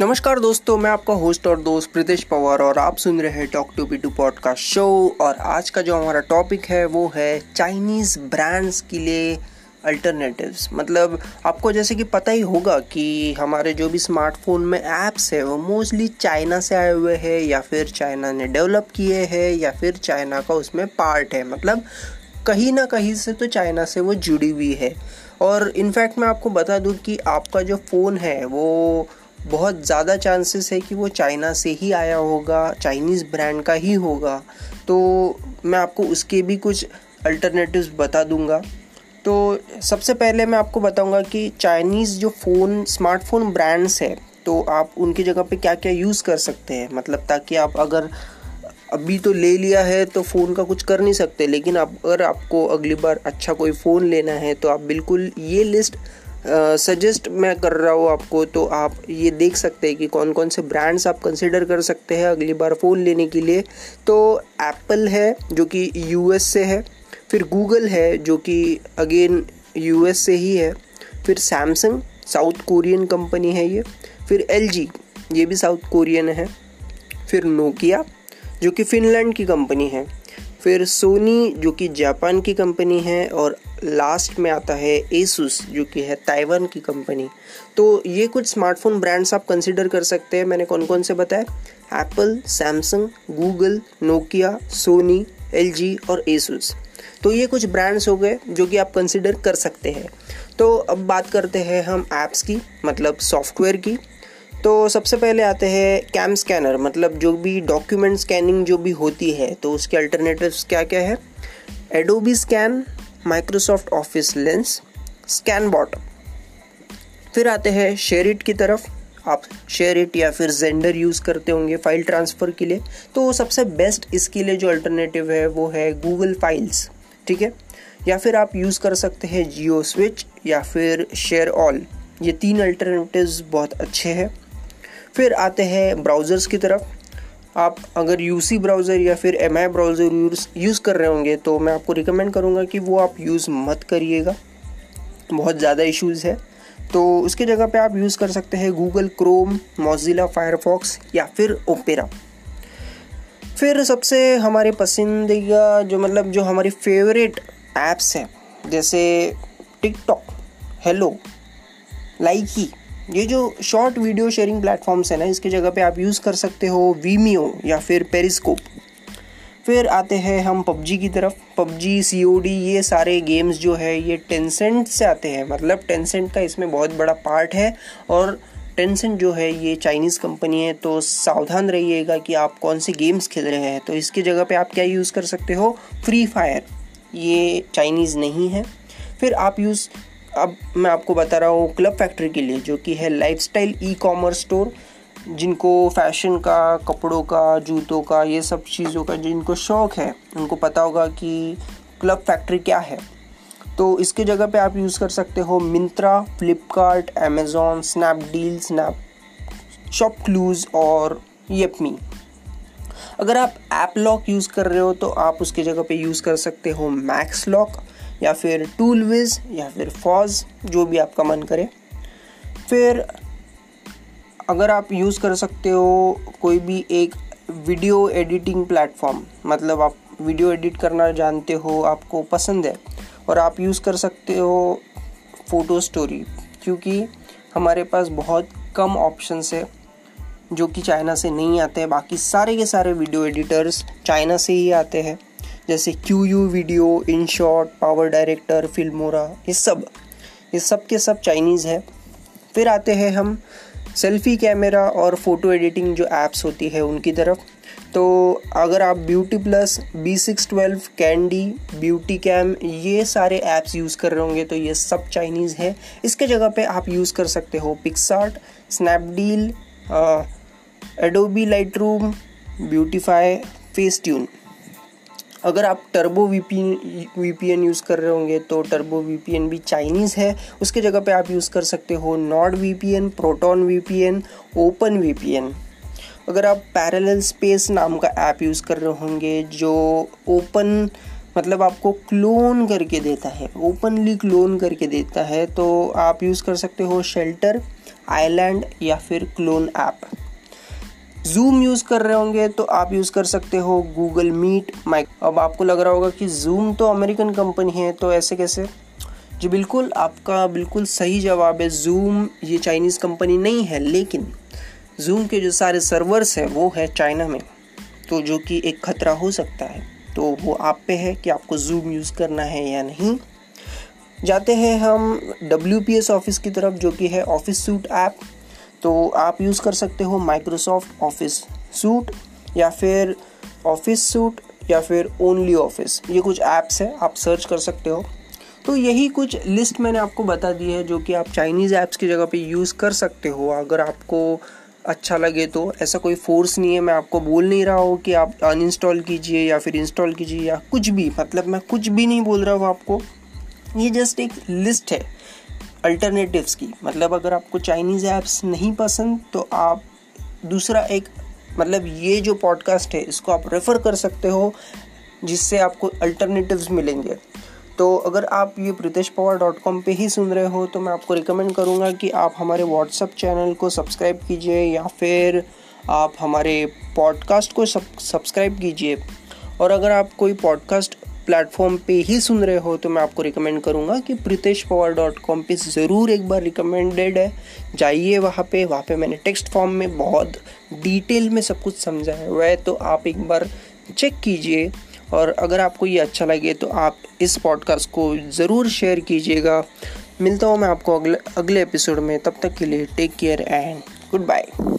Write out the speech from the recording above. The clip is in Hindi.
नमस्कार दोस्तों, मैं आपका होस्ट और दोस्त प्रीतेश पवार और आप सुन रहे हैं talk to B two podcast show और आज का जो हमारा टॉपिक है, वो है चाइनीज़ ब्रांड्स के लिए अल्टरनेटिव्स मतलब आपको जैसे कि पता ही होगा कि हमारे जो भी स्मार्टफ़ोन में ऐप्स है, वो मोस्टली चाइना से आए हुए हैं, या फिर चाइना ने डेवलप किए हैं, या फिर चाइना का उसमें पार्ट है। मतलब कहीं ना कहीं से तो चाइना से वो जुड़ी हुई है। और इनफैक्ट मैं आपको बता दूँ कि आपका जो फ़ोन है, वो बहुत ज़्यादा चांसेस है कि वो चाइना से ही आया होगा, चाइनीज़ ब्रांड का ही होगा। तो मैं आपको उसके भी कुछ अल्टरनेटिव्स बता दूँगा। तो सबसे पहले मैं आपको बताऊँगा कि चाइनीज़ जो फ़ोन स्मार्टफ़ोन ब्रांड्स है तो आप उनकी जगह पे क्या क्या यूज़ कर सकते हैं? मतलब ताकि आप अगर अभी तो ले लिया है तो फ़ोन का कुछ कर नहीं सकते, लेकिन आप, अगर आपको अगली बार अच्छा कोई फ़ोन लेना है तो आप बिल्कुल ये लिस्ट सजेस्ट मैं कर रहा हूँ आपको तो आप ये देख सकते हैं कि कौन कौन से ब्रांड्स आप कंसिडर कर सकते हैं अगली बार फ़ोन लेने के लिए। तो एप्पल है, जो कि यूएस से है, फिर गूगल है, जो कि अगेन यूएस से ही है, फिर सैमसंग साउथ कोरियन कंपनी है ये, फिर एलजी ये भी साउथ कोरियन है, फिर नोकिया जो कि फिनलैंड की कंपनी है। फिर सोनी, जो कि जापान की कंपनी है, और लास्ट में आता है एसुस जो कि है ताइवान की कंपनी। तो ये कुछ स्मार्टफ़ोन ब्रांड्स आप कंसिडर कर सकते हैं, मैंने कौन कौन से बताया Apple Samsung Google Nokia Sony LG और एसुस तो ये कुछ ब्रांड्स हो गए, जो कि आप कंसिडर कर सकते हैं। तो अब बात करते हैं हम ऐप्स की मतलब सॉफ्टवेयर की। तो सबसे पहले आते हैं कैम स्कैनर मतलब जो भी डॉक्यूमेंट स्कैनिंग जो भी होती है तो उसके अल्टरनेटिव्स क्या क्या है? Adobe Scan Microsoft Office Lens Scanbot फिर आते हैं शेयर इट की तरफ़। आप शेयर इट या फिर जेंडर यूज़ करते होंगे फ़ाइल ट्रांसफ़र के लिए। तो सबसे बेस्ट इसके लिए जो अल्टरनेटिव है, वो है गूगल फाइल्स ठीक है? या फिर आप यूज़ कर सकते हैं जियो स्विच या फिर शेयर ऑल ये तीन अल्टरनेटिव्स बहुत अच्छे हैं। फिर आते हैं ब्राउज़र्स की तरफ़। आप अगर यूसी ब्राउज़र या फिर M I browser use use कर रहे होंगे तो मैं आपको रिकमेंड करूँगा कि वो आप यूज़ मत करिएगा। बहुत ज़्यादा इश्यूज़ है। तो उसकी जगह पे आप यूज़ कर सकते हैं गूगल क्रोम मोजिला फायरफॉक्स या फिर ओपेरा फिर सबसे हमारे पसंदीदा जो मतलब जो हमारी फेवरेट ऐप्स हैं, जैसे टिकटॉक हेलो लाइकी ये जो शॉर्ट वीडियो शेयरिंग प्लेटफॉर्म्स है ना, इसकी जगह पे आप यूज़ कर सकते हो वीमियो या फिर पेरिस्कोप फिर आते हैं हम पबजी की तरफ़। पबजी सीओडी ये सारे गेम्स जो है, ये टेंसेंट से आते हैं। मतलब टेंसेंट का इसमें बहुत बड़ा पार्ट है और टेंसेंट जो है, ये चाइनीज़ कंपनी है तो सावधान रहिएगा कि आप कौन से गेम्स खेल रहे हैं। तो इसकी जगह पे आप क्या यूज़ कर सकते हो? फ्री फायर ये चाइनीज़ नहीं है। फिर आप यूज़ अब मैं आपको बता रहा हूँ क्लब फैक्ट्री के लिए, जो कि है लाइफस्टाइल ई कॉमर्स स्टोर, जिनको फ़ैशन का, कपड़ों का, जूतों का, ये सब चीज़ों का जिनको शौक़ है, उनको पता होगा कि क्लब फैक्ट्री क्या है। तो इसके जगह पे आप यूज़ कर सकते हो Myntra, Flipkart, Amazon, Snapdeal, snap, ShopClues और येपमी। अगर आप ऐप लॉक यूज़ कर रहे हो तो आप उसकी जगह पे यूज़ कर सकते हो मैक्स लॉक। या फिर टूल विज, या फिर फॉज, जो भी आपका मन करे। फिर अगर आप यूज़ कर सकते हो कोई भी एक वीडियो एडिटिंग प्लेटफॉर्म मतलब आप वीडियो एडिट करना जानते हो, आपको पसंद है, और आप यूज़ कर सकते हो फ़ोटो स्टोरी, क्योंकि हमारे पास बहुत कम ऑप्शंस है, जो कि चाइना से नहीं आते हैं। बाकी सारे के सारे वीडियो एडिटर्स चाइना से ही आते हैं। जैसे Q U video InShot PowerDirector Filmora ये सब ये सब के सब चाइनीज़ है। फिर आते हैं हम सेल्फ़ी कैमरा और फ़ोटो एडिटिंग जो ऐप्स होती है उनकी तरफ़। तो अगर आप Beauty Plus B six twelve Candy Beauty Cam ये सारे ऐप्स यूज़ कर रहे होंगे तो ये सब चाइनीज़ है। इसके जगह पे आप यूज़ कर सकते हो PicsArt Snapdeal Adobe Lightroom Beautify Facetune अगर आप टर्बो वी एन यूज़ कर रहे होंगे तो टर्बो वीपीएन भी चाइनीज़ है। उसके जगह पे आप यूज़ कर सकते हो Nord V Proton V Open VPN अगर आप पैरेलल स्पेस नाम का ऐप यूज़ कर रहे होंगे, जो ओपन मतलब आपको क्लोन करके देता है ओपनली क्लोन करके देता है तो आप यूज़ कर सकते हो शेल्टर आइलैंड या फिर क्लोन ऐप जूम यूज़ कर रहे होंगे तो आप यूज़ कर सकते हो गूगल मीट माइक अब आपको लग रहा होगा कि जूम तो अमेरिकन कंपनी है तो ऐसे कैसे? जी बिल्कुल, आपका बिल्कुल सही जवाब है जूम ये चाइनीज़ कंपनी नहीं है, लेकिन जूम के जो सारे सर्वर्स हैं, वो है चाइना में। तो जो कि एक ख़तरा हो सकता है। तो वो आप पे है कि आपको जूम यूज़ करना है या नहीं। जाते हैं हम WPS ऑफ़िस की तरफ़, जो कि है ऑफ़िस सूट ऐप तो आप यूज़ कर सकते हो माइक्रोसॉफ्ट ऑफ़िस सूट या फिर ऑफ़िस सूट या फिर ओनली ऑफ़िस ये कुछ ऐप्स हैं, आप सर्च कर सकते हो। तो यही कुछ लिस्ट मैंने आपको बता दी है जो कि आप चाइनीज़ ऐप्स की जगह पे यूज़ कर सकते हो। अगर आपको अच्छा लगे तो ऐसा कोई फोर्स नहीं है, मैं आपको बोल नहीं रहा हूँ कि आप अनइंस्टॉल कीजिए या फिर इंस्टॉल कीजिए या कुछ भी। मतलब मैं कुछ भी नहीं बोल रहा हूँ आपको। ये जस्ट एक लिस्ट है। अल्टरनेटिव्स की। मतलब अगर आपको चाइनीज़ ऐप्स नहीं पसंद तो आप दूसरा एक मतलब ये जो पॉडकास्ट है, इसको आप रेफ़र कर सकते हो, जिससे आपको अल्टरनेटिव्स मिलेंगे। तो अगर आप ये प्रीतेश पवार डॉट कॉम पर ही सुन रहे हो तो मैं आपको रिकमेंड करूँगा कि आप हमारे व्हाट्सअप चैनल को सब्सक्राइब कीजिए, या फिर आप हमारे पॉडकास्ट को सब्सक्राइब कीजिए। और अगर आप कोई पॉडकास्ट प्लेटफॉर्म पे ही सुन रहे हो तो मैं आपको रिकमेंड करूँगा कि प्रीतेश पवार डॉट कॉम पर ज़रूर एक बार रिकमेंडेड है। जाइए वहाँ पे वहाँ पे मैंने टेक्स्ट फॉर्म में बहुत डिटेल में सब कुछ समझा है। वह तो आप एक बार चेक कीजिए और अगर आपको ये अच्छा लगे तो आप इस पॉडकास्ट को ज़रूर शेयर कीजिएगा। मिलता हूँ मैं आपको अगले अगले एपिसोड में, तब तक के लिए take care and good bye